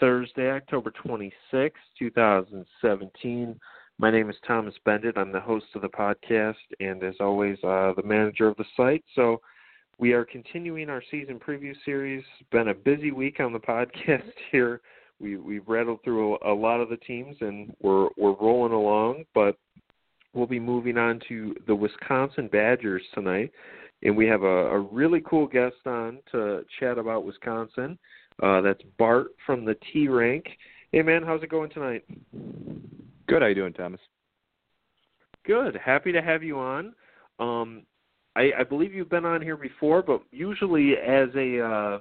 Thursday, October 26, 2017. My name is Thomas Beindit. I'm the host of the podcast and as always uh, the manager of the site. So we are continuing our season preview series. Been a busy week on the podcast here. We we've rattled through a, a lot of the teams and we're we're rolling along, but we'll be moving on to the Wisconsin Badgers tonight, and we have a, a really cool guest on to chat about Wisconsin. Uh, that's Bart from the T Rank. Hey man, how's it going tonight? Good. How you doing, Thomas? Good. Happy to have you on. Um, I, I believe you've been on here before, but usually as a uh,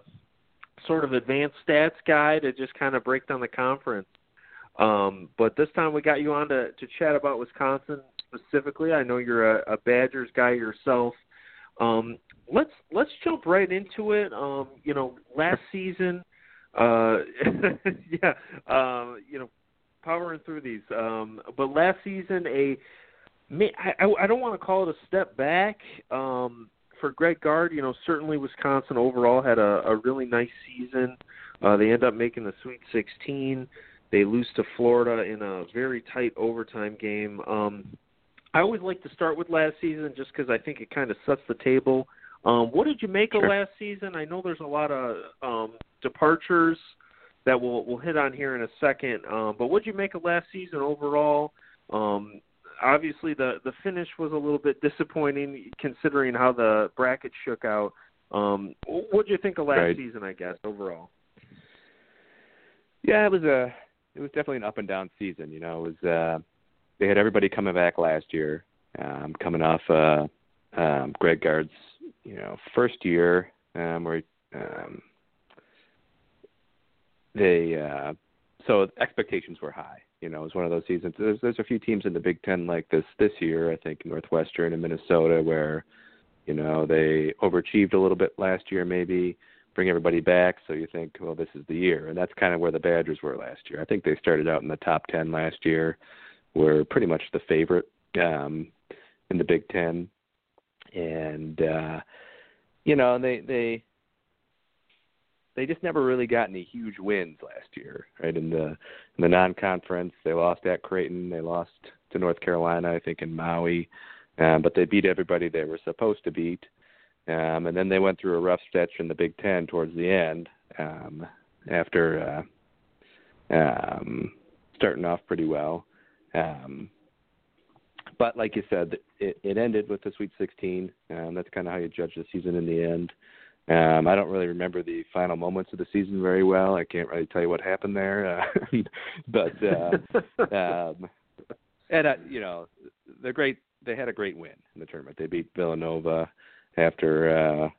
sort of advanced stats guy to just kind of break down the conference. Um, but this time we got you on to, to chat about Wisconsin specifically. I know you're a, a Badgers guy yourself. Um, let's let's right into it. Um, you know, last season, uh, yeah, uh, you know, powering through these. Um, but last season, a I, I don't want to call it a step back um, for Greg Gard. You know, certainly Wisconsin overall had a, a really nice season. Uh, they end up making the Sweet 16. They lose to Florida in a very tight overtime game. Um, I always like to start with last season just because I think it kind of sets the table. Um, what did you make Sure. of last season? I know there's a lot of um, departures that we'll we'll hit on here in a second. Um, but what did you make of last season overall? Um, obviously, the the finish was a little bit disappointing considering how the bracket shook out. Um, what did you think of last Right. season? I guess overall. Yeah, it was a it was definitely an up and down season. You know, it was uh, they had everybody coming back last year, um, coming off uh, um, Greg Gard's you know first year um, where um, they uh, so expectations were high. You know, it was one of those seasons. There's there's a few teams in the Big Ten like this this year. I think Northwestern and Minnesota where you know they overachieved a little bit last year maybe bring everybody back so you think well this is the year and that's kind of where the badgers were last year i think they started out in the top 10 last year were pretty much the favorite um in the big 10 and uh you know they they they just never really got any huge wins last year right in the in the non conference they lost at creighton they lost to north carolina i think in maui um, but they beat everybody they were supposed to beat um, and then they went through a rough stretch in the Big Ten towards the end um, after uh, um, starting off pretty well. Um, but like you said, it, it ended with the Sweet 16. Um, that's kind of how you judge the season in the end. Um, I don't really remember the final moments of the season very well. I can't really tell you what happened there, uh, but uh, um, and uh, you know they're great. They had a great win in the tournament. They beat Villanova after uh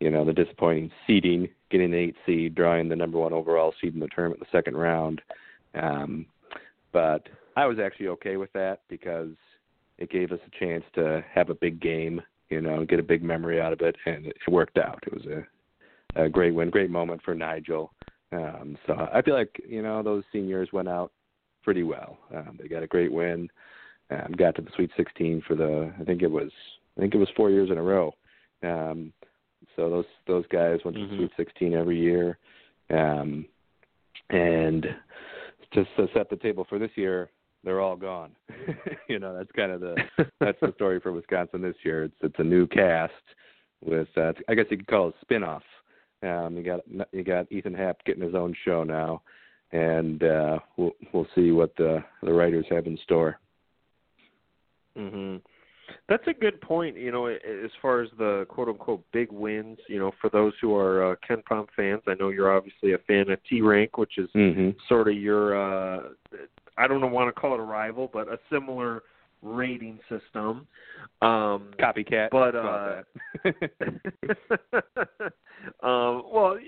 you know the disappointing seeding, getting the eight seed, drawing the number one overall seed in the tournament in the second round. Um, but I was actually okay with that because it gave us a chance to have a big game, you know, get a big memory out of it, and it worked out. It was a, a great win, great moment for Nigel. Um, so I feel like you know those seniors went out pretty well. Um, they got a great win, um, got to the Sweet 16 for the I think it was I think it was four years in a row. Um, so those those guys went to Mhm. Sweet 16 every year, um, and just to set the table for this year, they're all gone. you know, that's kind of the that's the story for Wisconsin this year. It's it's a new cast with uh, I guess you could call it a spin-off. Um, you got you got Ethan Happ getting his own show now, and uh, we'll we'll see what the the writers have in store. Mhm. That's a good point. You know, as far as the quote unquote big wins. You know, for those who are uh, KenPom fans, I know you're obviously a fan of T Rank, which is Mm-hmm. sort of your uh I don't want to call it a rival, but a similar rating system. Um, Copycat. But, uh, um, well,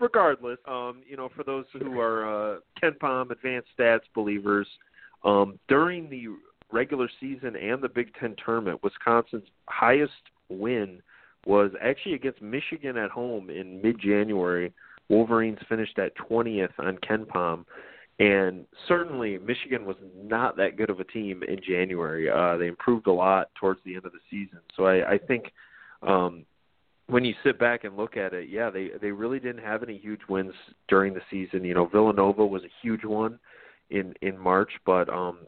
regardless, um, you know, for those who are uh, KenPom advanced stats believers, um, during the regular season and the Big Ten tournament, Wisconsin's highest win was actually against Michigan at home in mid-January. Wolverines finished at 20th on KenPom, and certainly Michigan was not that good of a team in January. Uh, they improved a lot towards the end of the season, so I, I think um, when you sit back and look at it, yeah, they they really didn't have any huge wins during the season. You know, Villanova was a huge one in in March, but um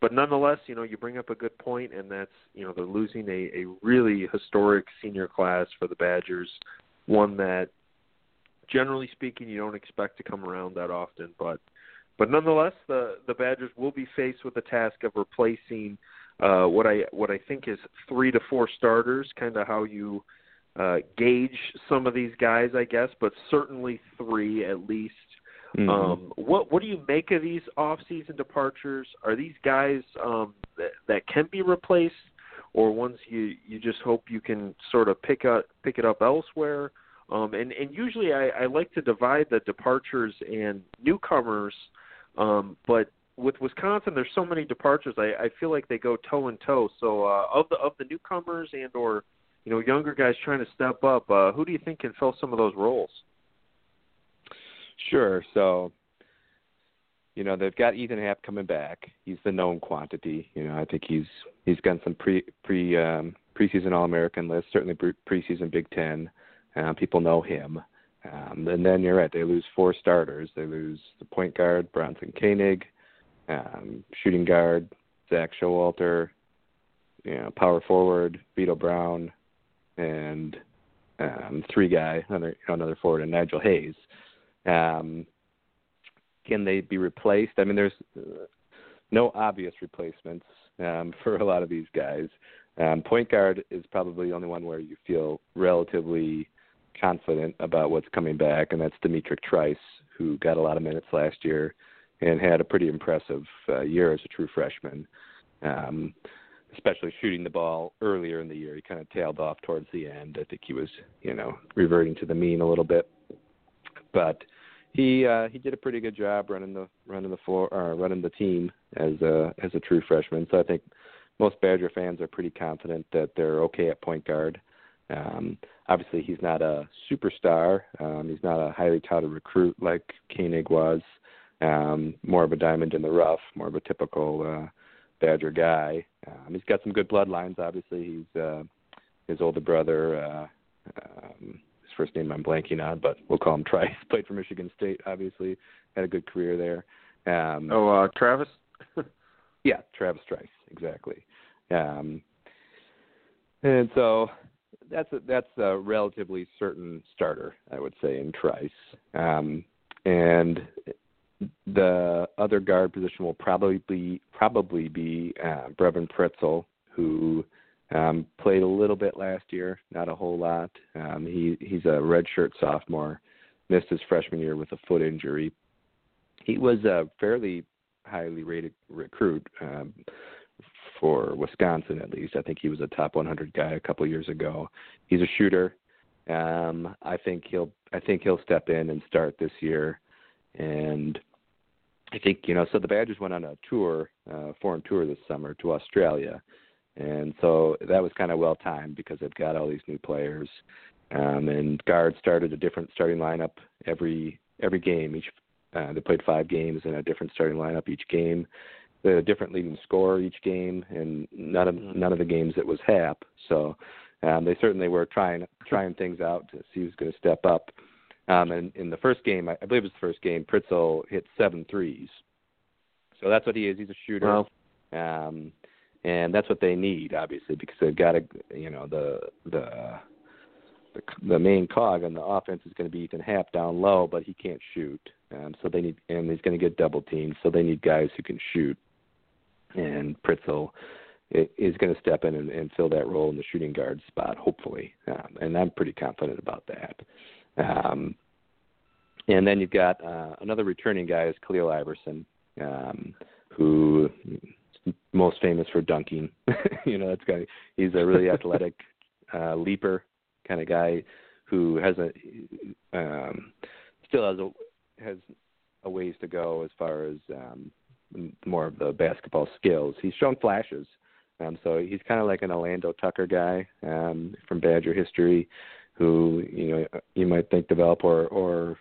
but nonetheless, you know, you bring up a good point, and that's you know they're losing a, a really historic senior class for the Badgers, one that, generally speaking, you don't expect to come around that often. But but nonetheless, the the Badgers will be faced with the task of replacing uh, what I what I think is three to four starters, kind of how you uh, gauge some of these guys, I guess, but certainly three at least Mhm. um, what what do you make of these off-season departures? Are these guys um, that, that can be replaced, or ones you you just hope you can sort of pick up pick it up elsewhere? Um, and and usually I, I like to divide the departures and newcomers, um, but with Wisconsin there's so many departures I, I feel like they go toe and toe. So uh, of the of the newcomers and or you know younger guys trying to step up, uh, who do you think can fill some of those roles? Sure. So, you know, they've got Ethan Happ coming back. He's the known quantity. You know, I think he's he's gotten some pre pre um, preseason All American list, certainly pre- preseason Big Ten. Um, people know him. Um, and then you're right; they lose four starters. They lose the point guard Bronson Koenig, um, shooting guard Zach Showalter, you know, power forward Vitto Brown, and um, three guy another you know, another forward and Nigel Hayes. Um, can they be replaced? I mean, there's uh, no obvious replacements um, for a lot of these guys. Um, point guard is probably the only one where you feel relatively confident about what's coming back, and that's D'Mitrik Trice, who got a lot of minutes last year and had a pretty impressive uh, year as a true freshman. Um, especially shooting the ball earlier in the year, he kind of tailed off towards the end. I think he was, you know, reverting to the mean a little bit but he uh, he did a pretty good job running the running the floor uh, running the team as a as a true freshman. So I think most Badger fans are pretty confident that they're okay at point guard. Um, obviously, he's not a superstar. Um, he's not a highly touted recruit like Koenig was. Um, more of a diamond in the rough, more of a typical uh, Badger guy. Um, he's got some good bloodlines. Obviously, he's uh, his older brother. Uh, um, his first name I'm blanking on, but we'll call him Trice. Played for Michigan State, obviously, had a good career there. Um, Oh, uh, Travis. yeah, Travis Trice, exactly. Um, and so that's a, that's a relatively certain starter, I would say, in Trice. Um, and the other guard position will probably be probably be uh, Brevin Pritzl, who um, played a little bit last year, not a whole lot. Um, he he's a redshirt sophomore, missed his freshman year with a foot injury. He was a fairly highly rated recruit um, for Wisconsin, at least. I think he was a top 100 guy a couple years ago. He's a shooter. Um, I think he'll I think he'll step in and start this year, and I think you know. So the Badgers went on a tour, uh, foreign tour this summer to Australia, and so that was kind of well timed because they've got all these new players, um, and guard started a different starting lineup every every game. Each uh, they played five games in a different starting lineup each game. They had a different leading scorer each game, and none of none of the games it was Happ. So um, they certainly were trying trying things out to see who's going to step up. Um, and in the first game, I, I believe it was the first game, Pritzl hit seven threes. So that's what he is. He's a shooter. Wow. Um, and that's what they need, obviously, because they've got to, you know, the the the, the main cog on the offense is going to be Ethan Happ down low, but he can't shoot. Um, so they need, and he's going to get double teamed. So they need guys who can shoot. And Pritzl is going to step in and, and fill that role in the shooting guard spot, hopefully. Um, and I'm pretty confident about that. Um, and then you've got uh, another returning guy is Khalil Iverson, um, who most famous for dunking. you know, that's guy. He's a really athletic uh, leaper kind of guy who has a um, still has a has a ways to go as far as um, more of the basketball skills. He's shown flashes. Um, so he's kind of like an Alando Tucker guy um, from Badger history, who you know you might think develop or or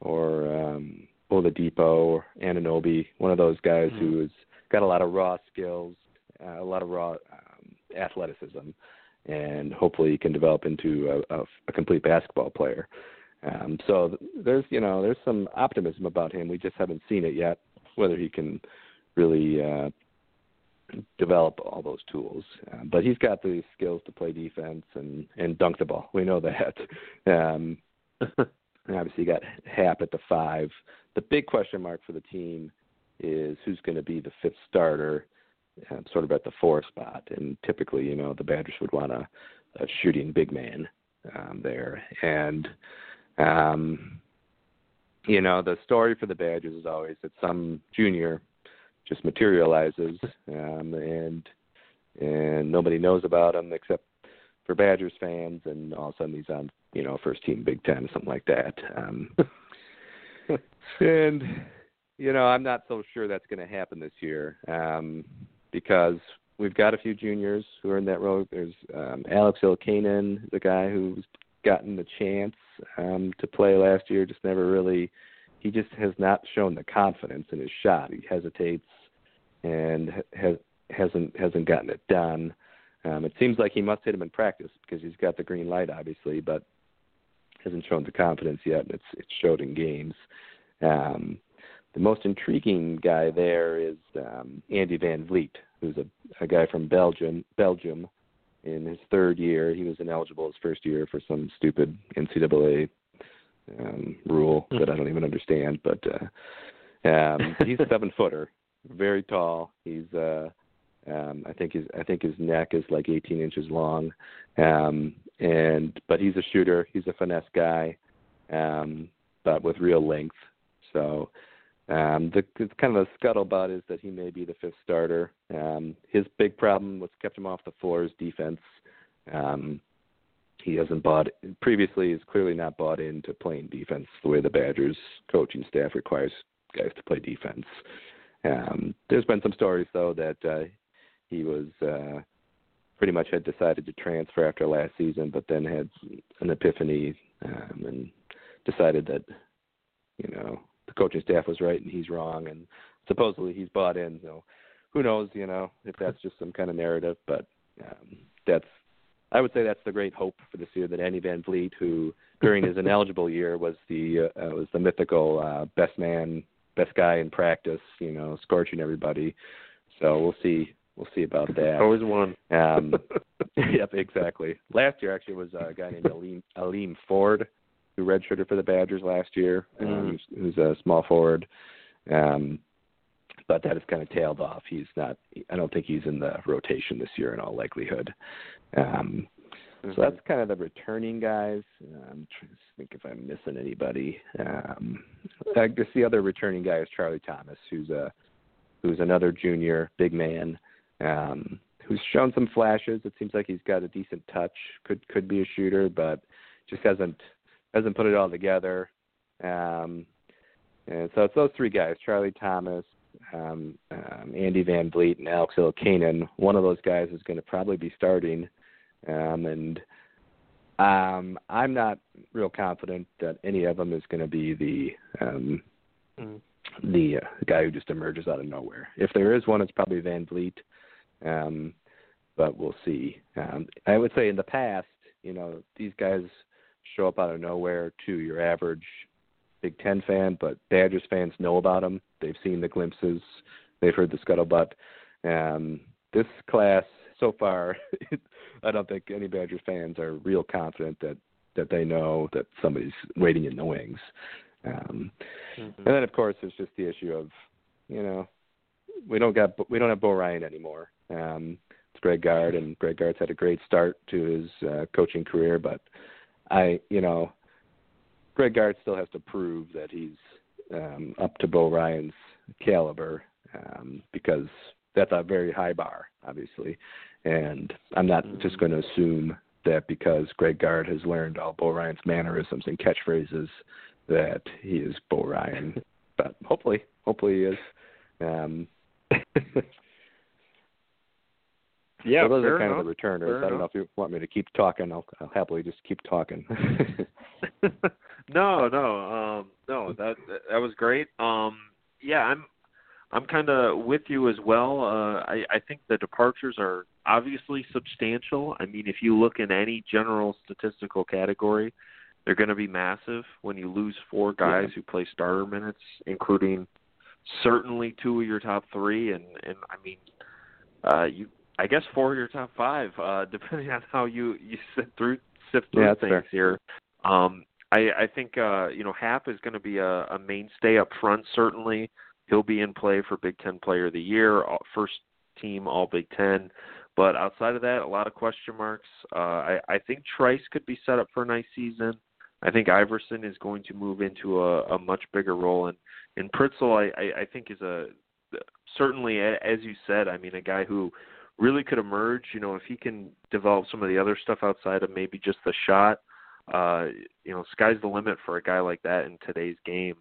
or um, Oladipo or Anunoby, one of those guys mm-hmm. who's got a lot of raw skills, uh, a lot of raw um, athleticism, and hopefully he can develop into a, a, a complete basketball player. Um, so there's you know there's some optimism about him. We just haven't seen it yet, whether he can really uh, develop all those tools. Uh, but he's got the skills to play defense and and dunk the ball. We know that. Um, and obviously, you got Happ at the five. The big question mark for the team is who's going to be the fifth starter, uh, sort of at the four spot. And typically, you know, the Badgers would want a, a shooting big man um, there. And um, you know, the story for the Badgers is always that some junior just materializes, um, and and nobody knows about him except for Badgers fans, and all of a sudden he's on, you know, first team Big Ten, something like that. Um, and you know, I'm not so sure that's going to happen this year um, because we've got a few juniors who are in that role. There's um, Alex Illikainen, the guy who's gotten the chance um, to play last year, just never really. He just has not shown the confidence in his shot. He hesitates and has hasn't hasn't gotten it done. Um, it seems like he must hit him in practice because he's got the green light, obviously, but hasn't shown the confidence yet, and it's it's showed in games. Um, the most intriguing guy there is um, Andy Van Vliet, who's a, a guy from Belgium. Belgium, in his third year, he was ineligible his first year for some stupid NCAA um, rule hmm. that I don't even understand. But uh, um, he's a seven footer, very tall. He's uh, um, I think his I think his neck is like 18 inches long, um, and but he's a shooter. He's a finesse guy, um, but with real length. So um, the, the kind of the scuttlebutt is that he may be the fifth starter. Um, his big problem, what's kept him off the floor, is defense. Um, he hasn't bought previously. He's clearly not bought into playing defense the way the Badgers coaching staff requires guys to play defense. Um, there's been some stories though that uh, he was uh, pretty much had decided to transfer after last season, but then had an epiphany um, and decided that you know the coaching staff was right and he's wrong, and supposedly he's bought in. So who knows, you know, if that's just some kind of narrative, but um, that's I would say that's the great hope for this year that Andy Van Vliet, who during his ineligible year was the uh, was the mythical uh, best man, best guy in practice, you know, scorching everybody. So we'll see we'll see about that. Always one. Um, yep, exactly. Last year actually was a guy named Aleem, Aleem Ford who redshirted for the Badgers last year, um, mm-hmm. who's, who's a small forward. Um, but that has kind of tailed off. He's not. I don't think he's in the rotation this year in all likelihood. Um, mm-hmm. So that's kind of the returning guys. I'm trying to think if I'm missing anybody. Um, I guess the other returning guy is Charlie Thomas, who's a who's another junior big man, um, who's shown some flashes. It seems like he's got a decent touch. Could could be a shooter, but just hasn't hasn't put it all together. Um, and so it's those three guys: Charlie Thomas, um, um, Andy Van Vliet, and Alex Illikainen. One of those guys is going to probably be starting, um, and um, I'm not real confident that any of them is going to be the um, mm. the uh, guy who just emerges out of nowhere. If there is one, it's probably Van Vliet, um, but we'll see. Um, I would say in the past, you know, these guys show up out of nowhere to your average Big Ten fan, but Badgers fans know about them. They've seen the glimpses. They've heard the scuttlebutt. Um, this class so far, I don't think any Badgers fans are real confident that that they know that somebody's waiting in the wings. Um, mm-hmm. And then of course there's just the issue of, you know, we don't got we don't have Bo Ryan anymore. Um, it's Greg Gard, and Greg Gard's had a great start to his uh, coaching career, but I, you know, Greg Gard still has to prove that he's um, up to Bo Ryan's caliber um, because that's a very high bar, obviously, and I'm not Mm-hmm. just going to assume that because Greg Gard has learned all Bo Ryan's mannerisms and catchphrases that he is Bo Ryan, but hopefully, hopefully he is. Um, Yeah, so those are kind enough. of the returners. Fair I don't know if you want me to keep talking. I'll, I'll happily just keep talking. no, no, um, no. That that was great. Um, yeah, I'm I'm kind of with you as well. Uh, I I think the departures are obviously substantial. I mean, if you look in any general statistical category, they're going to be massive when you lose four guys Yeah. who play starter minutes, including certainly two of your top three, and and I mean, uh, you I guess four of your top five, uh, depending on how you you sift through sift through Yeah, things fair. here. Um, I, I think uh, you know Happ is going to be a, a mainstay up front. Certainly, he'll be in play for Big Ten Player of the Year, first team All Big Ten. But outside of that, a lot of question marks. Uh, I, I think Trice could be set up for a nice season. I think Iverson is going to move into a, a much bigger role, and and Pritzl, I, I, I think is a certainly as you said. I mean, a guy who really could emerge. You know, if he can develop some of the other stuff outside of maybe just the shot, uh, you know, sky's the limit for a guy like that in today's game.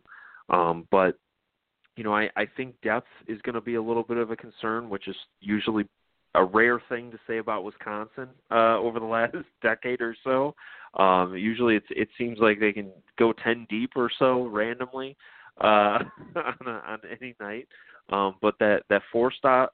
Um, but you know, I, I think depth is going to be a little bit of a concern, which is usually a rare thing to say about Wisconsin uh, over the last decade or so. Um, usually, it's it seems like they can go ten deep or so randomly uh, on, a, on any night. Um, but that that four spot,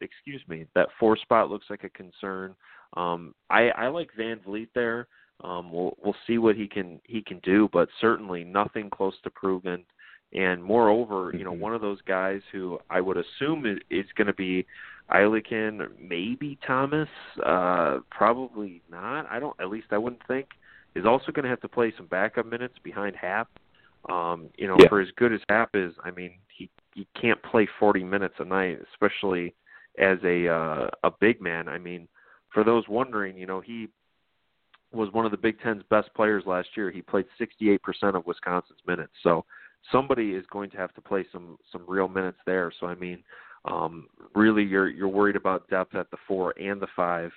excuse me, that four spot looks like a concern. Um, I, I like Van Vliet there. Um, we'll we'll see what he can he can do, but certainly nothing close to proven. And moreover, you know, Mhm. one of those guys who I would assume is, is going to be Illikainen, or maybe Thomas, uh, probably not. I don't. At least I wouldn't think is also going to have to play some backup minutes behind Happ. Um, you know, Yeah. for as good as Happ is, I mean, he he can't play 40 minutes a night, especially as a uh, a big man. I mean, for those wondering, you know, he was one of the Big Ten's best players last year. He played 68% of Wisconsin's minutes. So somebody is going to have to play some some real minutes there. So I mean, um, really, you're you're worried about depth at the four and the five.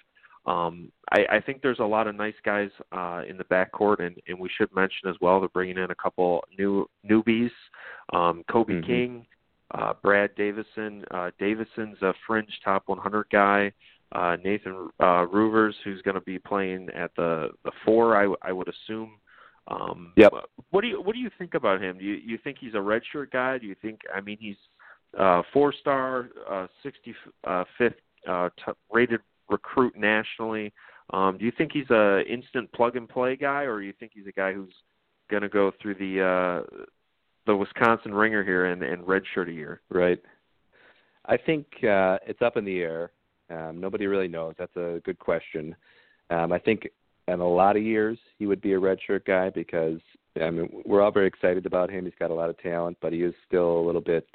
Um, I, I think there's a lot of nice guys uh, in the backcourt, and, and we should mention as well they're bringing in a couple new newbies, um, Kobe Mhm. King, uh, Brad Davison. Uh, Davison's a fringe top 100 guy. Uh, Nathan uh, Reuvers, who's going to be playing at the the four, I, w- I would assume. Um, Yep. What do you what do you think about him? Do you you think he's a redshirt guy? Do you think I mean he's uh, four star, uh, 65th uh, t- rated recruit nationally? Um, do you think he's a instant plug and play guy, or do you think he's a guy who's going to go through the uh, the Wisconsin ringer here and, and redshirt a year? Right. I think uh, it's up in the air. Um, nobody really knows. That's a good question. Um, I think in a lot of years he would be a redshirt guy because I mean we're all very excited about him. He's got a lot of talent, but he is still a little bit.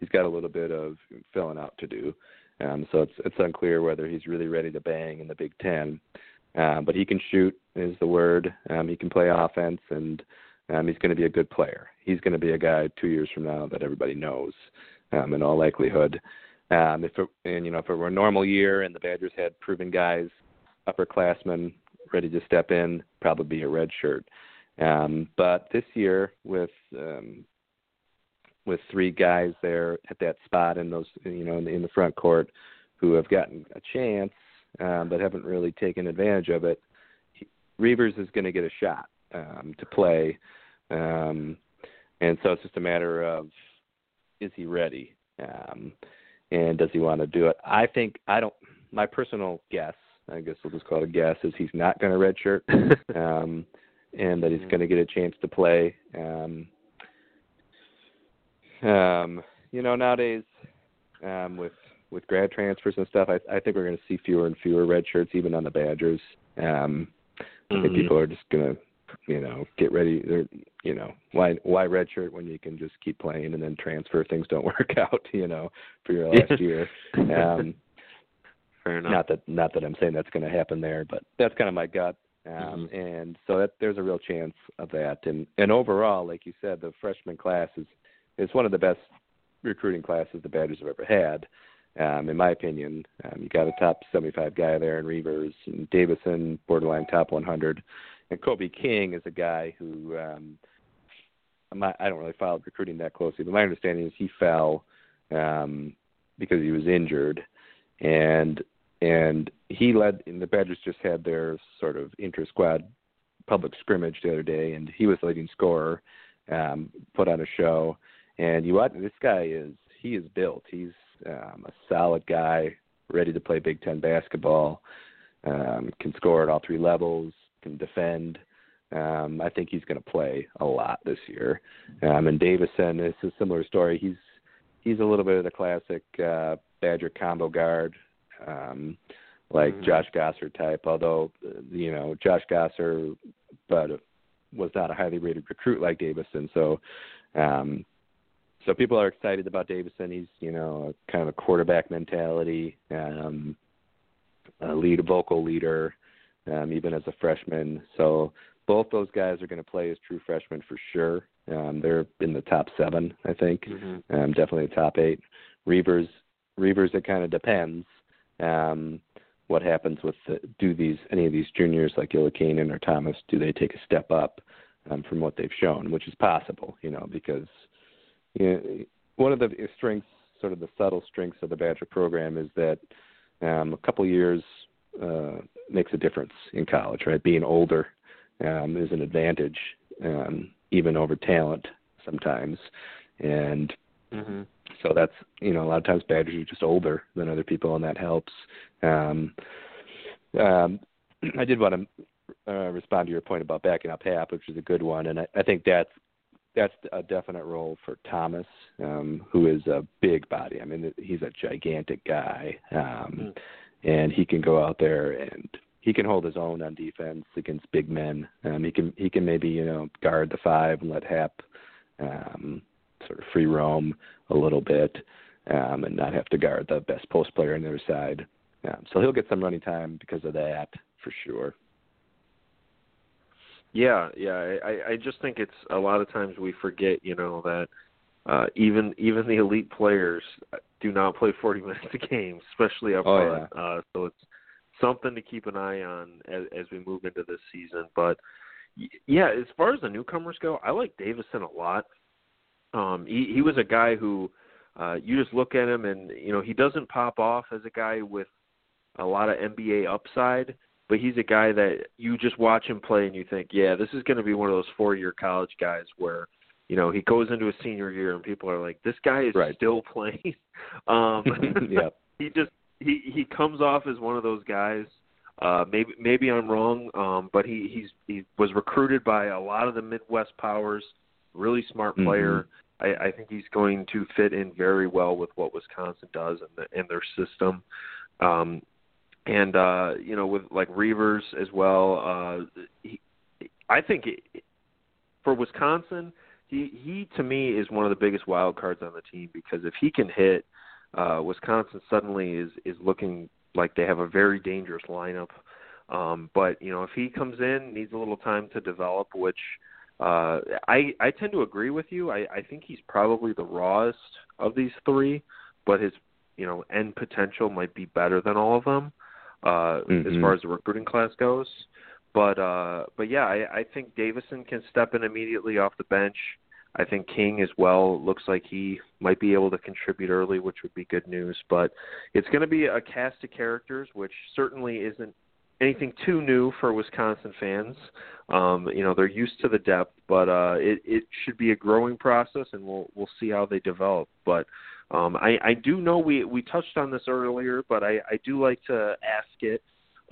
He's got a little bit of filling out to do. Um, so it's it's unclear whether he's really ready to bang in the Big Ten. Um, but he can shoot is the word. Um, he can play offense, and um, he's going to be a good player. He's going to be a guy two years from now that everybody knows, um, in all likelihood. Um, if it, and you know if it were a normal year and the Badgers had proven guys, upperclassmen ready to step in, probably be a red shirt. Um, but this year with um, with three guys there at that spot in those you know in the, in the front court who have gotten a chance um, but haven't really taken advantage of it. He, Reuvers is going to get a shot um, to play, um, and so it's just a matter of is he ready um, and does he want to do it? I think I don't. My personal guess, I guess we'll just call it a guess, is he's not going to redshirt, um, and that he's going to get a chance to play. Um, um, you know, nowadays um, with with grad transfers and stuff, I, I think we're going to see fewer and fewer red shirts, even on the Badgers. Um, I think Mhm. people are just going to, you know, get ready. You know, why why red shirt when you can just keep playing and then transfer things don't work out, you know, for your last year. Um, Fair enough. not that not that I'm saying that's going to happen there, but that's kind of my gut. Um, Mhm. And so that there's a real chance of that. And and overall, like you said, the freshman class is is one of the best recruiting classes the Badgers have ever had. Um, in my opinion, um, you got a top 75 guy there in Reuvers and Davison, borderline top 100, and Kobe King is a guy who um, I'm not, I don't really follow recruiting that closely, but my understanding is he fell um, because he was injured, and and he led. And the Badgers just had their sort of inter squad public scrimmage the other day, and he was the leading scorer. Um, put on a show, and you watch this guy is he is built. He's um, a solid guy, ready to play Big Ten basketball. Um, can score at all three levels, can defend. Um, I think he's going to play a lot this year. Um, and Davison is a similar story. He's he's a little bit of the classic uh, Badger combo guard, um, like mm-hmm. Josh Gasser type. Although you know Josh Gasser, but was not a highly rated recruit like Davison. So, um, so people are excited about Davison. He's you know kind of a quarterback mentality, um, a lead, a vocal leader, um, even as a freshman. So both those guys are going to play as true freshmen for sure. Um, they're in the top seven, I think. Mm-hmm. Um, definitely the top eight. Reuvers, Reuvers, it kind of depends. Um, what happens with the, do these any of these juniors like Illikainen or Thomas do they take a step up um, from what they've shown, which is possible, you know, because you know, one of the strengths, sort of the subtle strengths of the Badger program is that um, a couple years uh, makes a difference in college, right? Being older um, is an advantage, um, even over talent sometimes, and mm-hmm. so that's you know a lot of times Badgers are just older than other people, and that helps. Um, um, I did want to uh, respond to your point about backing up Happ, which is a good one, and I, I think that's that's a definite role for Thomas, um, who is a big body. I mean, he's a gigantic guy, um, mm. And he can go out there and he can hold his own on defense against big men. Um, he can he can maybe you know guard the five and let Happ um, sort of free roam a little bit, um, and not have to guard the best post player on the other side. Um, so he'll get some running time because of that for sure. Yeah, yeah. I I just think it's a lot of times we forget, you know, that uh even even the elite players do not play 40 minutes a game, especially up oh, front. Yeah. Uh so it's something to keep an eye on as, as we move into this season. But yeah, as far as the newcomers go, I like Davison a lot. Um, he, he was a guy who uh, you just look at him and you know he doesn't pop off as a guy with a lot of NBA upside, but he's a guy that you just watch him play and you think, yeah, this is going to be one of those four-year college guys where you know he goes into a senior year and people are like, this guy is right. still playing. um, yeah. he just he he comes off as one of those guys. Uh, maybe maybe I'm wrong, um, but he he's he was recruited by a lot of the Midwest powers. Really smart mm-hmm. player. Mm-hmm. I, I think he's going to fit in very well with what Wisconsin does and the, in their system. Um, and uh, you know, with like Reuvers as well. Uh, he, I think it, for Wisconsin, he he to me is one of the biggest wild cards on the team because if he can hit uh, Wisconsin suddenly is is looking like they have a very dangerous lineup. Um, but you know, if he comes in, needs a little time to develop, which uh, I I tend to agree with you. I, I think he's probably the rawest of these three, but his you know end potential might be better than all of them uh, mm-hmm. as far as the recruiting class goes. But uh, but yeah, I, I think Davison can step in immediately off the bench. I think King as well looks like he might be able to contribute early, which would be good news. But it's going to be a cast of characters, which certainly isn't anything too new for Wisconsin fans. Um, you know, they're used to the depth, but uh, it, it should be a growing process, and we'll we'll see how they develop. But um, I, I do know we we touched on this earlier, but I, I do like to ask it.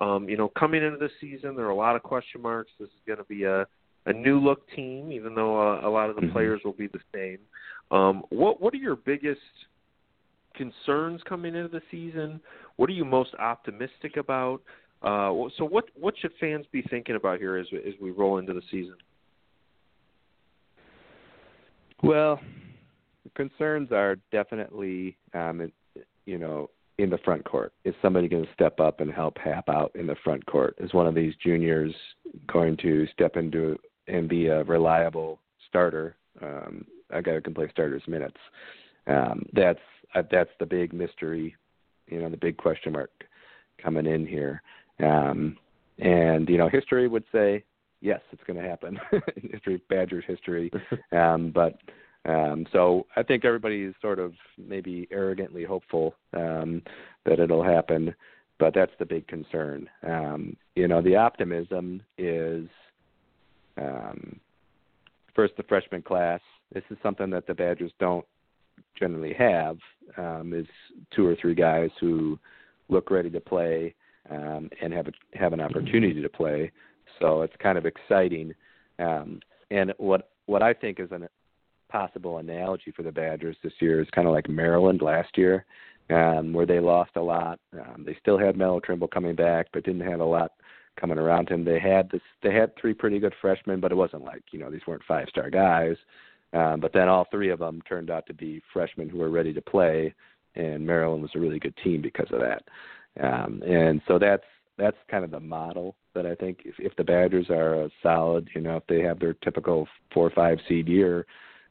Um, you know, coming into the season, there are a lot of question marks. This is going to be a a new look team, even though uh, a lot of the mm-hmm. players will be the same. Um, what what are your biggest concerns coming into the season? What are you most optimistic about? Uh, so what what should fans be thinking about here as as we roll into the season? Well, the concerns are definitely, um, you know, in the front court. Is somebody going to step up and help Happ out in the front court? Is one of these juniors going to step into and be a reliable starter, um, a guy who can play starters minutes. Um, that's uh, that's the big mystery you know the big question mark coming in here. Um, and you know, history would say yes, it's going to happen. history, Badgers history, um, but um, so I think everybody is sort of maybe arrogantly hopeful um, that it'll happen, but that's the big concern. Um, you know, the optimism is um, first the freshman class. This is something that the Badgers don't generally have. Um, is two or three guys who look ready to play um, and have a, have an opportunity to play. So it's kind of exciting. And what what I think is an possible analogy for the Badgers this year is kind of like Maryland last year, um, where they lost a lot. Um, they still had Melo Trimble coming back, but didn't have a lot coming around him. They had this. They had three pretty good freshmen, but it wasn't like you know these weren't five star guys. Um, but then all three of them turned out to be freshmen who were ready to play, and Maryland was a really good team because of that. Um, and so that's that's kind of the model that I think if, if the Badgers are a solid, you know, if they have their typical four or five seed year,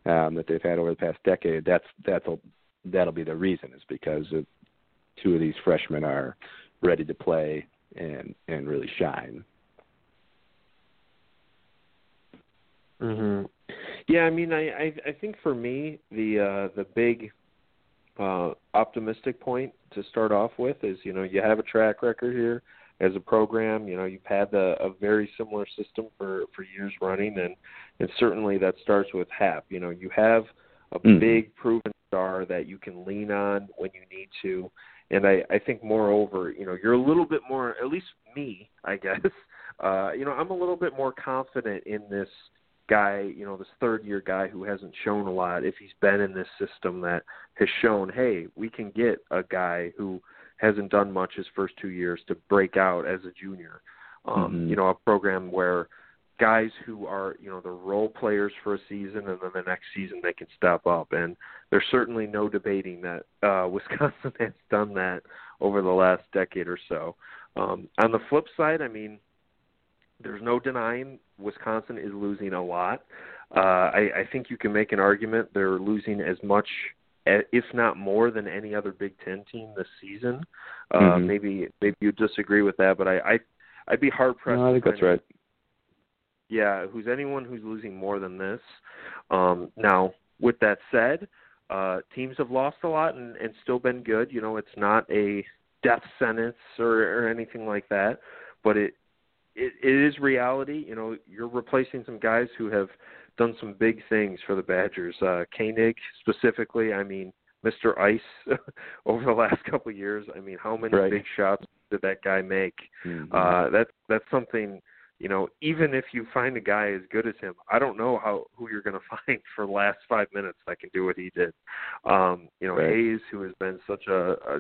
um, that they've had over the past decade, that's a, that'll be the reason is because of, two of these freshmen are ready to play and and really shine. Mhm. Yeah, I mean, I, I I think for me the uh the big uh optimistic point to start off with is you know you have a track record here as a program. You know, you've had the, a very similar system for for years running, and and certainly that starts with Happ. You know, you have a mm-hmm. big proven star that you can lean on when you need to. And I, I think moreover, you know, you're a little bit more at least me, I guess. Uh, you know, I'm a little bit more confident in this guy, you know, this third year guy who hasn't shown a lot, if he's been in this system that has shown, hey, we can get a guy who hasn't done much his first two years to break out as a junior. Um, mm-hmm. You know, a program where guys who are you know the role players for a season and then the next season they can step up and there's certainly no debating that uh Wisconsin has done that over the last decade or so. Um on the flip side, I mean there's no denying Wisconsin is losing a lot. Uh I I think you can make an argument they're losing as much if not more than any other Big Ten team this season. Uh, mm-hmm. Maybe maybe you disagree with that, but I, I I'd be hard pressed. No, I think that's right. Yeah, who's anyone who's losing more than this? Um, now, with that said, uh, teams have lost a lot and, and still been good. You know, it's not a death sentence or, or anything like that, but it, it it is reality. You know, you're replacing some guys who have done some big things for the Badgers. Uh, Koenig specifically, I mean, Mr. Ice over the last couple of years. I mean, how many right. big shots did that guy make? Mm-hmm. Uh, that that's something. You know, even if you find a guy as good as him, I don't know how who you're going to find for the last five minutes that can do what he did. Um, you know, right. Hayes, who has been such a, a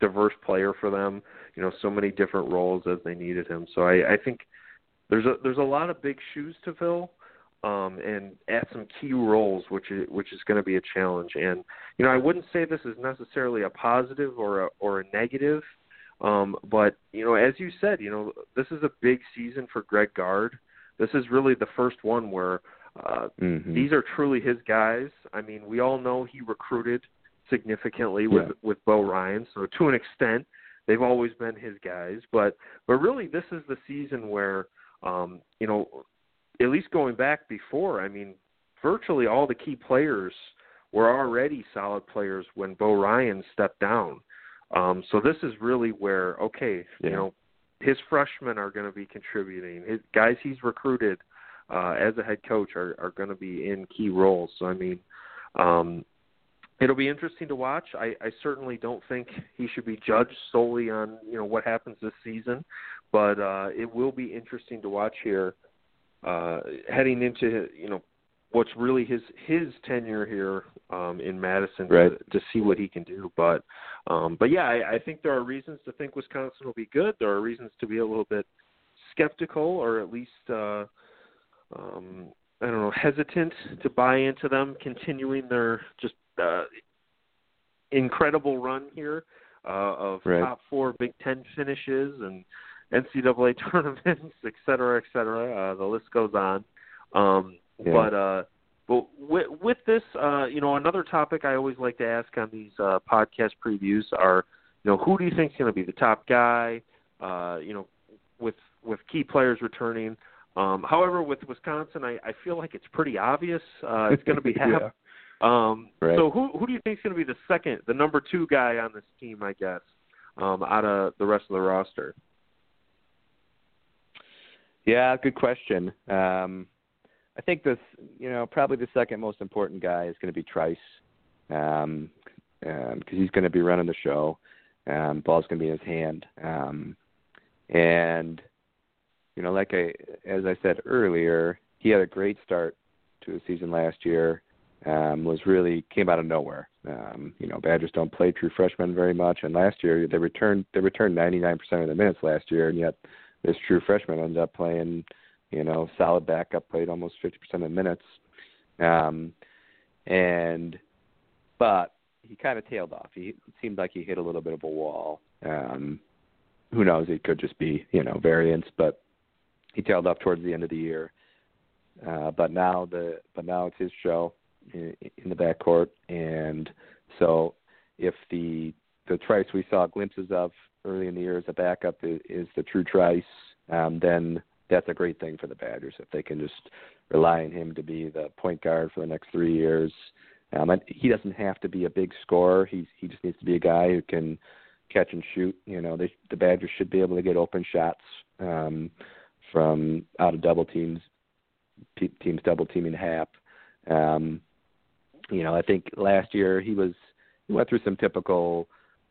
diverse player for them. You know, so many different roles as they needed him. So I, I think there's a there's a lot of big shoes to fill um, and at some key roles, which is which is going to be a challenge. And you know, I wouldn't say this is necessarily a positive or a, or a negative, um, but you know, as you said, you know, this is a big season for Greg Gard. This is really the first one where uh, mm-hmm. these are truly his guys. I mean, we all know he recruited significantly with yeah. with Bo Ryan, so to an extent, they've always been his guys. But but really, this is the season where um, you know at least going back before, I mean, virtually all the key players were already solid players when Bo Ryan stepped down. Um, so this is really where, okay, yeah. you know, his freshmen are going to be contributing. His guys he's recruited uh, as a head coach are, are going to be in key roles. So I mean, um, it'll be interesting to watch. I, I certainly don't think he should be judged solely on you know what happens this season, but uh, it will be interesting to watch here uh, heading into you know what's really his his tenure here um, in Madison right. to, to see what he can do. But um, but yeah, I, I think there are reasons to think Wisconsin will be good. There are reasons to be a little bit skeptical, or at least uh, um, I don't know, hesitant to buy into them continuing their just uh, incredible run here uh, of right. top four Big Ten finishes and NCAA tournaments, et cetera, et cetera. Uh, the list goes on. Um, yeah. But uh, but with, with this, uh, you know, another topic I always like to ask on these uh, podcast previews are, you know, who do you think is going to be the top guy? Uh, you know, with with key players returning. Um, however, with Wisconsin, I, I feel like it's pretty obvious. Uh, it's going to be Happ. yeah. Um, Right. So who who do you think is going to be the second, the number two guy on this team? I guess um, out of the rest of the roster. Yeah, good question. Um, I think this, you know, probably the second most important guy is going to be Trice, um, um, because he's going to be running the show. Um, ball's going to be in his hand, um, and you know, like I, as I said earlier, he had a great start to the season last year. Um, was really came out of nowhere. Um, you know, Badgers don't play true freshmen very much, and last year they returned they returned 99% of the minutes last year, and yet this true freshman ended up playing, you know, solid backup, played almost 50% of the minutes. Um, and, but he kind of tailed off. He seemed like he hit a little bit of a wall. Um, who knows? It could just be, you know, variance, but he tailed off towards the end of the year. Uh, but now the, but now it's his show in, in the backcourt. And so if the, the Trice we saw glimpses of early in the year as a backup is, is the true Trice, um, then that's a great thing for the Badgers if they can just rely on him to be the point guard for the next three years. Um, and he doesn't have to be a big scorer. He he just needs to be a guy who can catch and shoot. You know, they, the Badgers should be able to get open shots um, from out of double teams, teams double teaming Happ. Um, you know, I think last year he was he went through some typical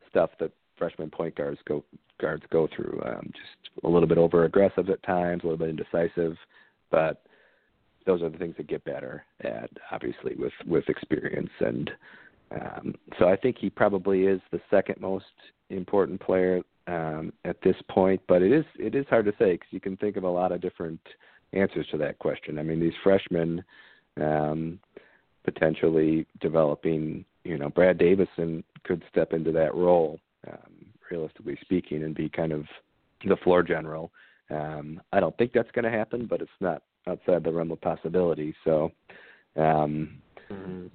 stuff that freshman point guards go guards go through. Um, just a little bit over aggressive at times, a little bit indecisive, but those are the things that get better at obviously with with experience and um, so I think he probably is the second most important player um, at this point. But it is it is hard to say because you can think of a lot of different answers to that question. I mean, these freshmen um, potentially developing. You know, Brad Davison could step into that role, um, realistically speaking, and be kind of the floor general. Um, I don't think that's going to happen, but it's not outside the realm of possibility. So, um, Mm-hmm.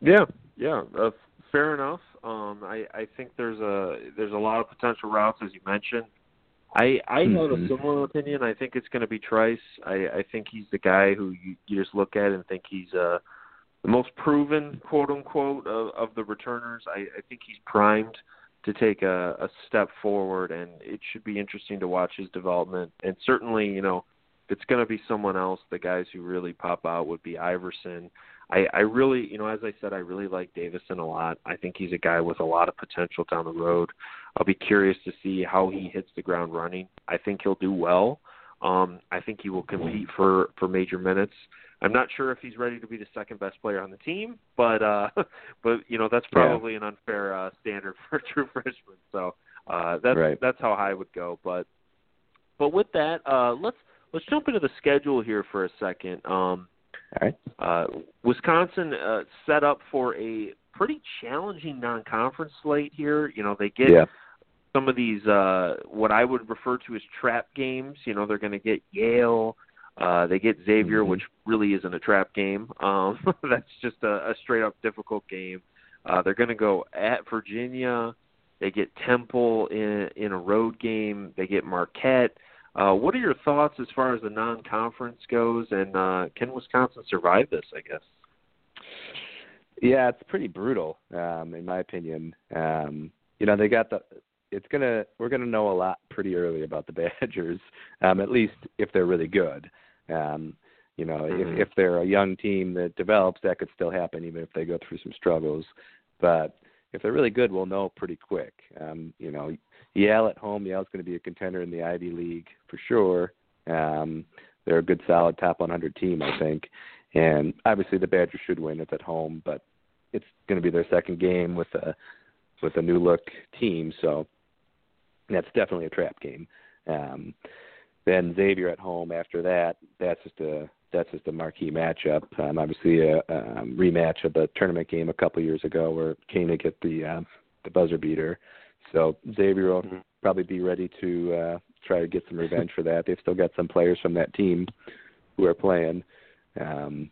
Yeah, yeah, uh, fair enough. Um, I I think there's a there's a lot of potential routes as you mentioned. I I have a similar opinion. I think it's going to be Trice. I I think he's the guy who you, you just look at and think he's uh the most proven quote unquote of, of the returners. I I think he's primed to take a, a step forward, and it should be interesting to watch his development. And certainly, you know, if it's going to be someone else, the guys who really pop out would be Iverson. I, I really, you know, as I said, I really like Davison a lot. I think he's a guy with a lot of potential down the road. I'll be curious to see how he hits the ground running. I think he'll do well. Um, I think he will compete for for major minutes. I'm not sure if he's ready to be the second best player on the team, but uh, but you know that's Yeah. probably an unfair uh, standard for a true freshman. So uh, that's Right. that's how high I would go. But but with that, uh, let's let's jump into the schedule here for a second. Um, all right. uh, Wisconsin uh, set up for a pretty challenging non-conference slate here. You know, they get Yeah. some of these uh, what I would refer to as trap games. You know, they're going to get Yale. Uh, they get Xavier, Mhm. which really isn't a trap game. Um, that's just a, a straight up difficult game. Uh, they're going to go at Virginia. They get Temple in in a road game. They get Marquette. Uh, what are your thoughts as far as the non-conference goes, and uh, can Wisconsin survive this? I guess. Yeah, it's pretty brutal, um, in my opinion. Um, you know, they got the. It's gonna. We're gonna know a lot pretty early about the Badgers, um, at least if they're really good. Um, you know, Mhm. if if they're a young team that develops, that could still happen, even if they go through some struggles. But if they're really good, we'll know pretty quick. Um, you know, Yale at home, Yale's going to be a contender in the Ivy League for sure. Um, they're a good, solid top 100 team, I think. And obviously, the Badgers should win. It's at home, but it's going to be their second game with a with a new look team, so that's definitely a trap game. Um, then Xavier at home. After that, that's just a that's just a marquee matchup. Um, obviously, a, um, rematch of the tournament game a couple years ago where to get the uh, the buzzer beater. So Xavier will Mhm. probably be ready to uh, try to get some revenge for that. They've still got some players from that team who are playing. Um,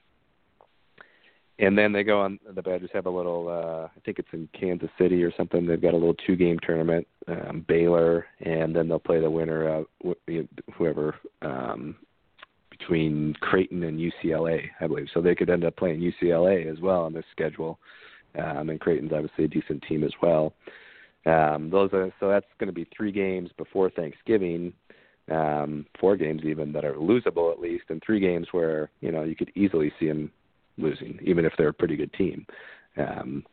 and then they go on. The Badgers have a little. uh I think it's in Kansas City or something. They've got a little two-game tournament. Um, Baylor, and then they'll play the winner, uh, wh- whoever, um, between Creighton and UCLA, I believe. So they could end up playing UCLA as well on this schedule. Um, and Creighton's obviously a decent team as well. Um, those are so that's going to be three games before Thanksgiving, um, four games even that are losable at least, and three games where you know you could easily see them losing, even if they're a pretty good team. Um,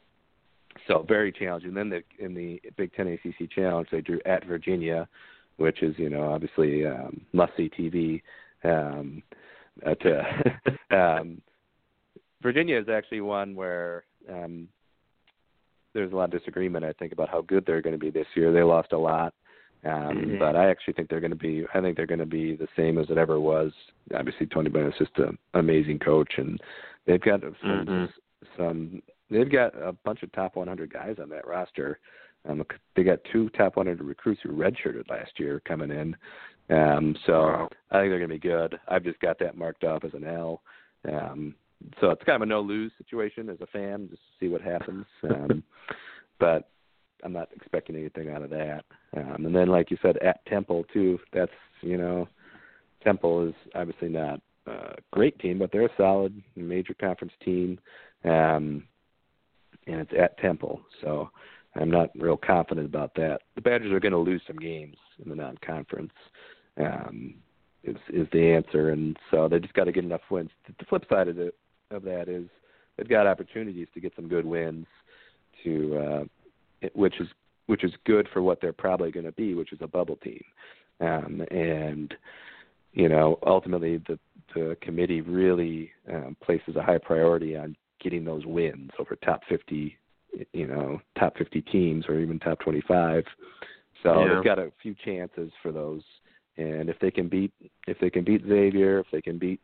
so very challenging. Then the, in the Big Ten ACC Challenge, they drew at Virginia, which is you know obviously um, must see TV. Um, uh, to, um, Virginia is actually one where um, there's a lot of disagreement, I think, about how good they're going to be this year. They lost a lot, um, mm-hmm. but I actually think they're going to be. I think they're going to be the same as it ever was. Obviously, Tony Bennett's just an amazing coach, and they've got some mm-hmm. some. They've got a bunch of top 100 guys on that roster. Um, they got two top 100 recruits who redshirted last year coming in. Um, so wow. I think they're going to be good. I've just got that marked off as an L. Um, so it's kind of a no lose situation as a fan, just to see what happens. Um, but I'm not expecting anything out of that. Um, and then, like you said, at Temple too. That's you know, Temple is obviously not a great team, but they're a solid major conference team, um, and it's at Temple. So I'm not real confident about that. The Badgers are going to lose some games in the non-conference. Um, is is the answer, and so they just got to get enough wins. The flip side of it of that is they've got opportunities to get some good wins, to uh, which is which is good for what they're probably going to be, which is a bubble team, um, and you know ultimately the the committee really um, places a high priority on getting those wins over top 50, you know, top 50 teams or even top 25. So yeah. they've got a few chances for those, and if they can beat if they can beat Xavier, if they can beat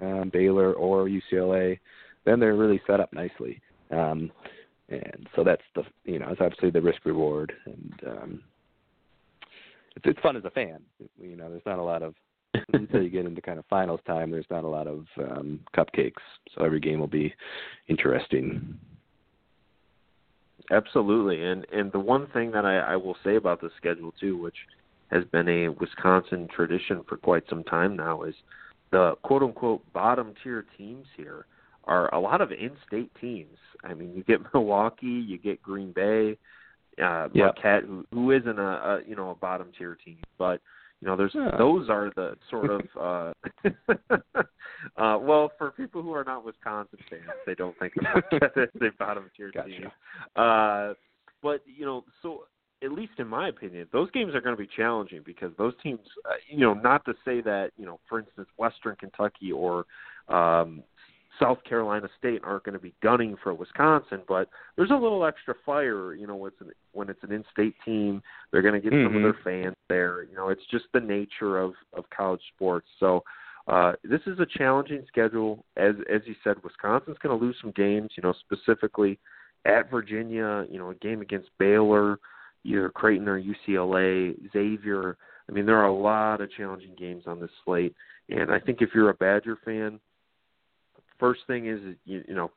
um, Baylor or UCLA, then they're really set up nicely. Um, and so that's the you know it's obviously the risk reward, and um, it's it's fun as a fan. You know, there's not a lot of until you get into kind of finals time. There's not a lot of um, cupcakes, so every game will be interesting. Absolutely, and and the one thing that I, I will say about the schedule too, which has been a Wisconsin tradition for quite some time now, is the quote unquote bottom tier teams here are a lot of in-state teams. I mean, you get Milwaukee, you get Green Bay, uh, yep. Marquette, who who isn't a, a you know a bottom tier team, but you know there's yeah. those are the sort of uh, uh, well for people who are not Wisconsin fans, they don't think of Marquette as a bottom tier gotcha. team. Uh, but you know, so at least in my opinion, those games are going to be challenging because those teams, uh, you know, not to say that, you know, for instance, Western Kentucky or um, South Carolina State aren't going to be gunning for Wisconsin, but there's a little extra fire, you know, when it's an, when it's an in-state team, they're going to get mm-hmm. some of mm-hmm. their fans there. You know, it's just the nature of of college sports. So uh, this is a challenging schedule. As as you said, Wisconsin's going to lose some games. You know, specifically at Virginia. You know, a game against Baylor either Creighton or UCLA, Xavier. I mean, there are a lot of challenging games on this slate, and I think if you're a Badger fan, first thing is you, you know,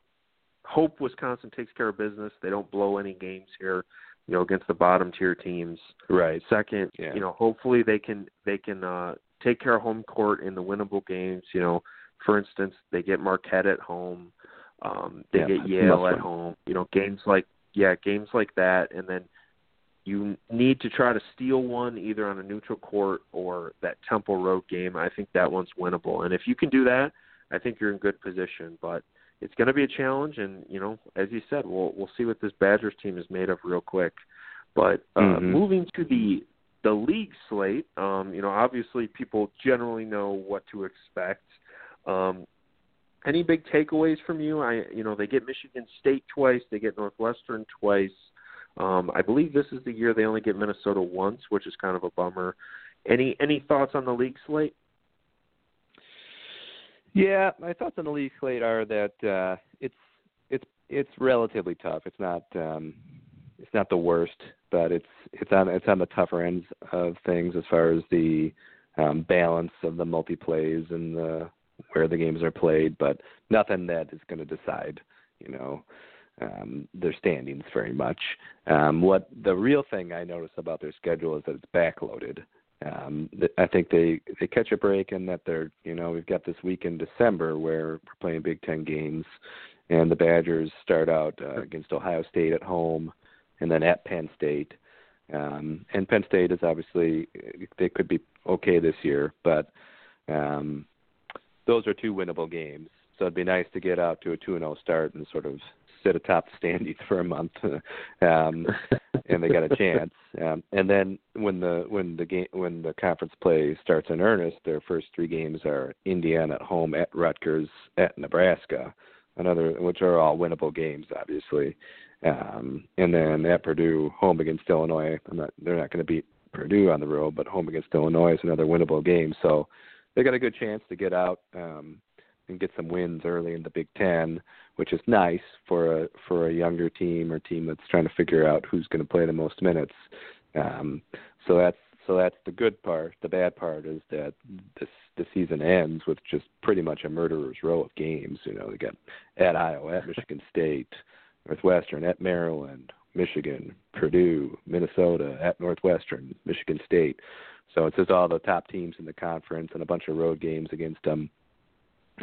hope Wisconsin takes care of business. They don't blow any games here, you know, against the bottom tier teams. Right. Second, yeah. you know, hopefully they can they can uh, take care of home court in the winnable games. You know, for instance, they get Marquette at home. Um, they yeah, get Yale at home. You know, games like yeah, games like that, and then you need to try to steal one either on a neutral court or that Temple Road game. I think that one's winnable, and if you can do that, I think you're in good position. But it's going to be a challenge, and you know, as you said, we'll we'll see what this Badgers team is made of real quick. But uh, mm-hmm. moving to the the league slate, um, you know, obviously people generally know what to expect. Um, any big takeaways from you? I, you know, they get Michigan State twice, they get Northwestern twice. Um, I believe this is the year they only get Minnesota once, which is kind of a bummer. Any any thoughts on the league slate? Yeah, my thoughts on the league slate are that uh, it's it's it's relatively tough. It's not um, it's not the worst, but it's it's on it's on the tougher ends of things as far as the um, balance of the multi plays and the where the games are played, but nothing that is going to decide, you know, um, their standings very much. Um, what the real thing I notice about their schedule is that it's backloaded. Um, I think they they catch a break in that they're you know we've got this week in December where we're playing Big Ten games, and the Badgers start out uh, against Ohio State at home, and then at Penn State. Um, and Penn State is obviously they could be okay this year, but um, those are two winnable games. So it'd be nice to get out to a two and zero start and sort of sit atop the standings for a month, um, and they got a chance. Um, and then when the when the game when the conference play starts in earnest, their first three games are Indiana at home, at Rutgers, at Nebraska, another which are all winnable games, obviously. Um, and then at Purdue, home against Illinois. I'm not, they're not going to beat Purdue on the road, but home against Illinois is another winnable game. So they got a good chance to get out um, and get some wins early in the Big Ten, which is nice for a for a younger team or team that's trying to figure out who's going to play the most minutes. Um, so that's so that's the good part. The bad part is that this the season ends with just pretty much a murderer's row of games. You know, they got at Iowa, at Michigan State, Northwestern, at Maryland, Michigan, Purdue, Minnesota, at Northwestern, Michigan State. So it's just all the top teams in the conference and a bunch of road games against them.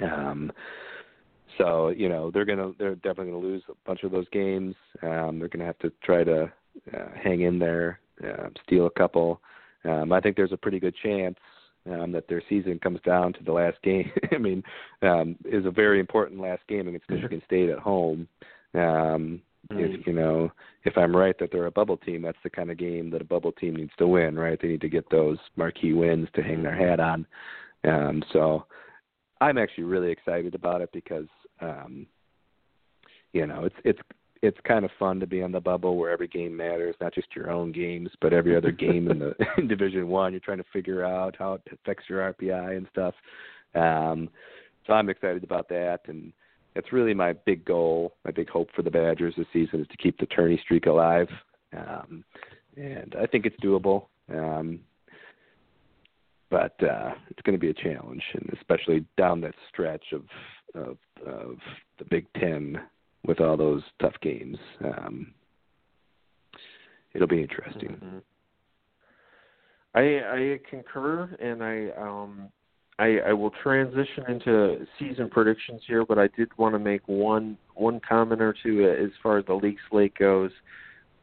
Um, so you know they're gonna they're definitely gonna lose a bunch of those games. Um, they're gonna have to try to uh, hang in there, uh, steal a couple. Um, I think there's a pretty good chance um, that their season comes down to the last game. I mean, um, is a very important last game against Michigan State at home. Um, if you know, if I'm right that they're a bubble team, that's the kind of game that a bubble team needs to win, right? They need to get those marquee wins to hang their hat on. Um, so I'm actually really excited about it because um, you know it's it's it's kind of fun to be on the bubble where every game matters, not just your own games, but every other game in the in Division One. You're trying to figure out how it affects your RPI and stuff. Um, so I'm excited about that, and it's really my big goal, my big hope for the Badgers this season is to keep the tourney streak alive, um, and I think it's doable. Um, but uh, it's going to be a challenge, and especially down that stretch of of, of the Big Ten with all those tough games. Um, it'll be interesting. Mm-hmm. I I concur, and I um I, I will transition into season predictions here, but I did want to make one one comment or two as far as the league slate goes.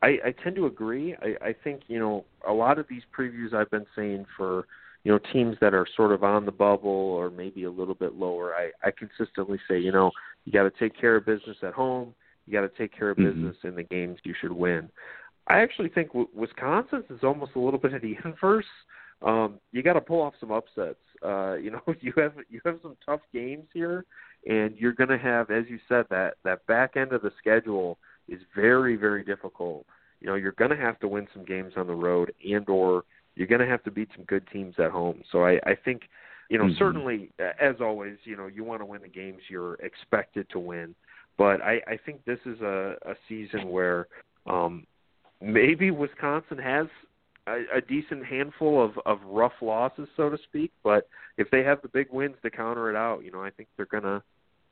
I, I tend to agree. I, I think you know a lot of these previews I've been saying for you know teams that are sort of on the bubble or maybe a little bit lower. I, I consistently say you know you got to take care of business at home. You got to take care of mm-hmm. business in the games you should win. I actually think Wisconsin's is almost a little bit of the inverse. Um, you got to pull off some upsets. Uh, you know, you have you have some tough games here, and you're going to have, as you said, that that back end of the schedule is very very difficult. You know, you're going to have to win some games on the road, and or you're going to have to beat some good teams at home. So I, I think, you know, mm-hmm. certainly as always, you know, you want to win the games you're expected to win. But I, I think this is a, a season where um, maybe Wisconsin has a, a decent handful of of rough losses, so to speak. But if they have the big wins to counter it out, you know, I think they're gonna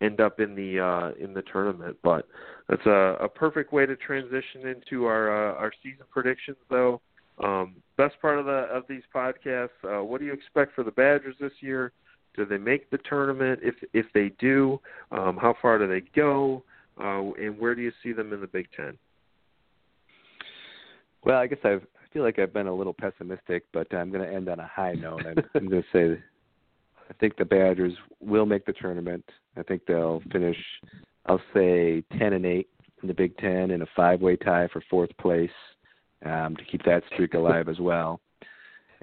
end up in the uh, in the tournament. But that's a, a perfect way to transition into our uh, our season predictions, though. Um, best part of the of these podcasts. Uh, what do you expect for the Badgers this year? Do they make the tournament? If if they do, um, how far do they go? Uh, and where do you see them in the Big Ten? Well, I guess I've feel like I've been a little pessimistic, but I'm going to end on a high note. I'm, I'm going to say I think the Badgers will make the tournament. I think they'll finish, I'll say, 10 and 8 in the Big Ten in a five-way tie for fourth place um, to keep that streak alive as well.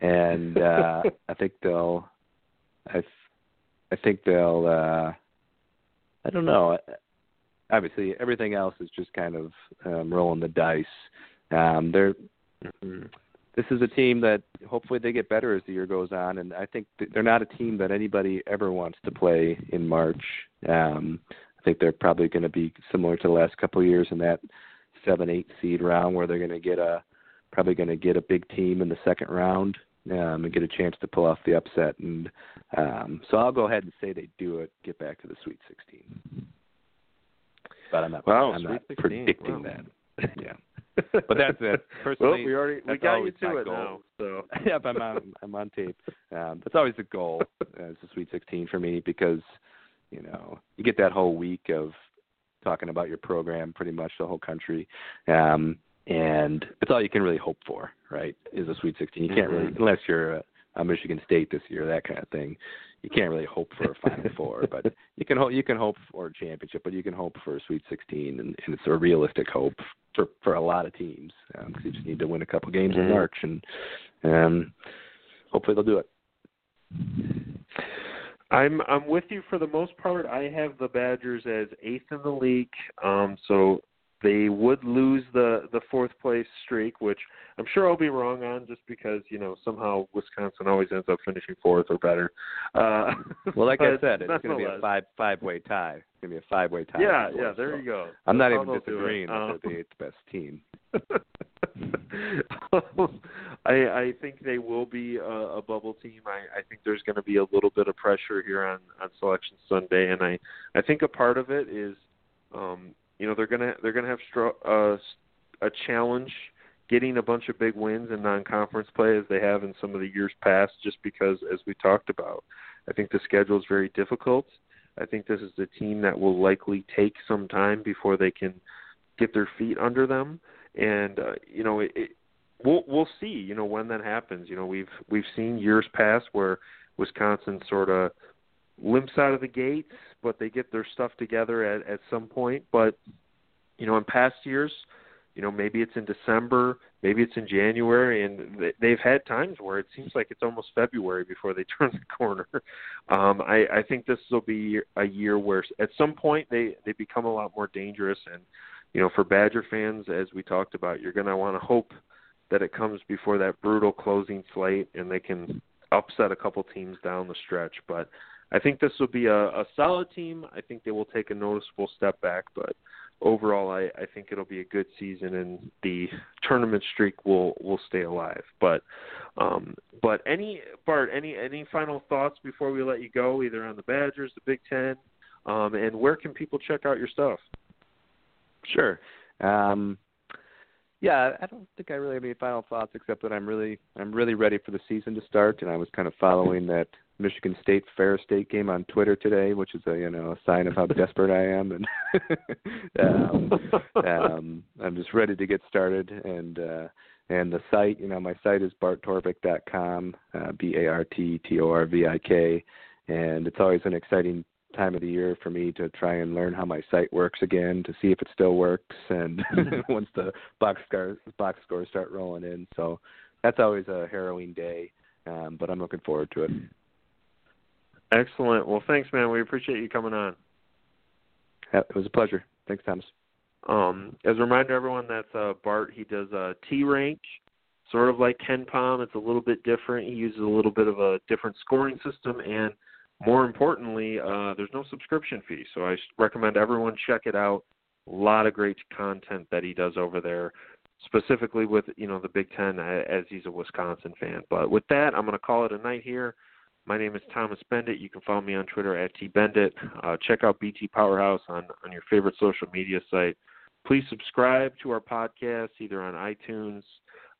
And uh, I think they'll, I, I think they'll, uh, I don't know. Obviously, everything else is just kind of um, rolling the dice. Um, they're Mm-hmm. This is a team that hopefully they get better as the year goes on, and I think they're not a team that anybody ever wants to play in March. Um, I think they're probably going to be similar to the last couple of years in that seven, eight seed round where they're going to get a probably going to get a big team in the second round. um, and get a chance to pull off the upset. And um, so I'll go ahead and say they do it, get back to the Sweet 16. But I'm not. Wow, I'm not predicting Wow. that. yeah. But that's it. Personally, well, we already we got you always to my it goal. now. So yep, I'm on. I'm on tape. Um, that's always the goal as the Sweet 16 for me because you know you get that whole week of talking about your program, pretty much the whole country, um, and that's all you can really hope for, right? Is a Sweet 16. You can't really Mhm. unless you're a, a Michigan State this year, that kind of thing. You can't really hope for a Final Four, but you can hope you can hope for a championship, but you can hope for a Sweet 16, and, and it's a realistic hope for for a lot of teams because you just need to win a couple games in Mhm. March, and um, hopefully they'll do it. I'm I'm with you for the most part. I have the Badgers as eighth in the league. Um, so they would lose the the fourth place streak, which I'm sure I'll be wrong on, just because you know somehow Wisconsin always ends up finishing fourth or better. Uh, Well, like I said, it's going to be a five five way tie. It's going to be a five way tie. Yeah, yeah. There so you go. I'm not That's even how they'll do it. disagreeing that Um, they're the eighth best team. I I think they will be a, a bubble team. I I think there's going to be a little bit of pressure here on on selection Sunday, and I I think a part of it is, um, you know, they're gonna they're gonna have stro- uh, a challenge getting a bunch of big wins in non-conference play as they have in some of the years past, just because as we talked about, I think the schedule is very difficult. I think this is a team that will likely take some time before they can get their feet under them and uh, you know it, it we'll we'll see you know when that happens you know we've we've seen years past where Wisconsin sort of limps out of the gates but they get their stuff together at at some point. But you know in past years you know maybe it's in December maybe it's in January and they- they've had times where it seems like it's almost February before they turn the corner. Um I I think this will be a year where at some point they they become a lot more dangerous. And you know, for Badger fans, as we talked about, you're going to want to hope that it comes before that brutal closing slate and they can upset a couple teams down the stretch. But I think this will be a, a solid team. I think they will take a noticeable step back, but overall, I, I think it'll be a good season and the tournament streak will will stay alive. But um, but any Bart, any any final thoughts before we let you go, either on the Badgers, the Big Ten, um, and where can people check out your stuff? Sure. Um, yeah, I don't think I really have any final thoughts except that I'm really I'm really ready for the season to start, and I was kind of following that Michigan State Ferris State game on Twitter today, which is a you know a sign of how desperate I am, and um, um, I'm just ready to get started. And uh, and the site, you know, my site is barttorvik.com, uh, b a r t t o r v i k, and it's always an exciting time of the year for me to try and learn how my site works again to see if it still works and once the box scores box scores start rolling in so that's always a harrowing day um, but i'm looking forward to it Excellent. Well, thanks, man. We appreciate you coming on. it was a pleasure thanks thomas Um, as a reminder, everyone, that's uh, Bart. He does uh, T rank, sort of like KenPom. It's a little bit different. He uses a little bit of a different scoring system, and more importantly, uh, there's no subscription fee. So I recommend everyone check it out. A lot of great content that he does over there, specifically with you know the Big Ten, as he's a Wisconsin fan. But with that, I'm going to call it a night here. My name is Thomas Beindit. You can follow me on Twitter at tbeindit. Uh, check out BT Powerhouse on on your favorite social media site. Please subscribe to our podcast either on iTunes,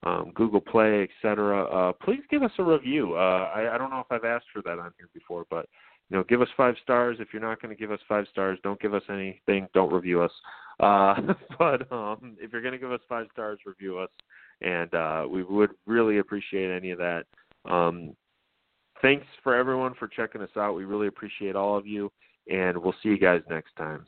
um, Google Play, etc. Uh, please give us a review. Uh, I, I don't know if I've asked for that on here before, but you know, give us five stars. If you're not going to give us five stars, don't give us anything. Don't review us. Uh, but um, if you're going to give us five stars, review us, and uh, we would really appreciate any of that. Um, thanks for everyone for checking us out. We really appreciate all of you, and we'll see you guys next time.